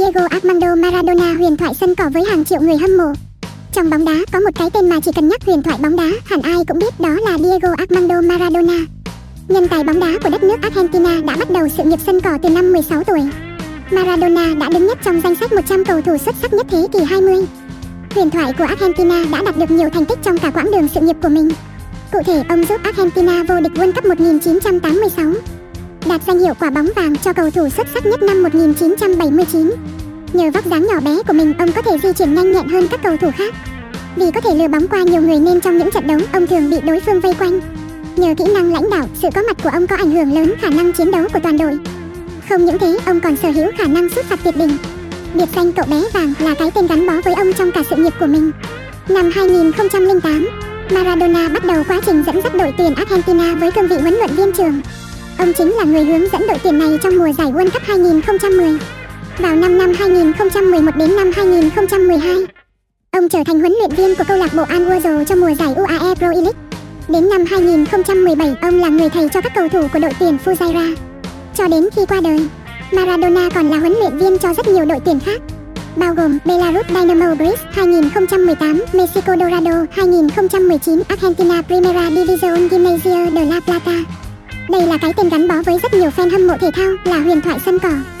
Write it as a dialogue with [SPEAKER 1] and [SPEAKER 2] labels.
[SPEAKER 1] Diego Armando Maradona huyền thoại sân cỏ với hàng triệu người hâm mộ. Trong bóng đá có một cái tên mà chỉ cần nhắc huyền thoại bóng đá, hẳn ai cũng biết đó là Diego Armando Maradona. Nhân tài bóng đá của đất nước Argentina đã bắt đầu sự nghiệp sân cỏ từ năm 16 tuổi. Maradona đã đứng nhất trong danh sách 100 cầu thủ xuất sắc nhất thế kỷ 20. Huyền thoại của Argentina đã đạt được nhiều thành tích trong cả quãng đường sự nghiệp của mình. Cụ thể, ông giúp Argentina vô địch World Cup 1986, đạt danh hiệu quả bóng vàng cho cầu thủ xuất sắc nhất năm 1979. Nhờ vóc dáng nhỏ bé của mình, ông có thể di chuyển nhanh nhẹn hơn các cầu thủ khác. Vì có thể lừa bóng qua nhiều người nên trong những trận đấu, ông thường bị đối phương vây quanh. Nhờ kỹ năng lãnh đạo, sự có mặt của ông có ảnh hưởng lớn khả năng chiến đấu của toàn đội. Không những thế, ông còn sở hữu khả năng sút phạt tuyệt đỉnh. Biệt danh cậu bé vàng là cái tên gắn bó với ông trong cả sự nghiệp của mình. Năm 2008, Maradona bắt đầu quá trình dẫn dắt đội tuyển Argentina với cương vị huấn luyện viên trưởng. Ông chính là người hướng dẫn đội tuyển này trong mùa giải World Cup 2010. Vào năm năm 2011 đến năm 2012, ông trở thành huấn luyện viên của câu lạc bộ Al Wazo cho mùa giải UAE Pro League. Đến năm 2017, ông là người thầy cho các cầu thủ của đội tuyển Fujairah. Cho đến khi qua đời, Maradona còn là huấn luyện viên cho rất nhiều đội tuyển khác, bao gồm Belarus Dynamo Brest 2018, Mexico Dorado 2019, Argentina Primera División Gimnasia de la Plata. Đây là cái tên gắn bó với rất nhiều fan hâm mộ thể thao, là huyền thoại sân cỏ.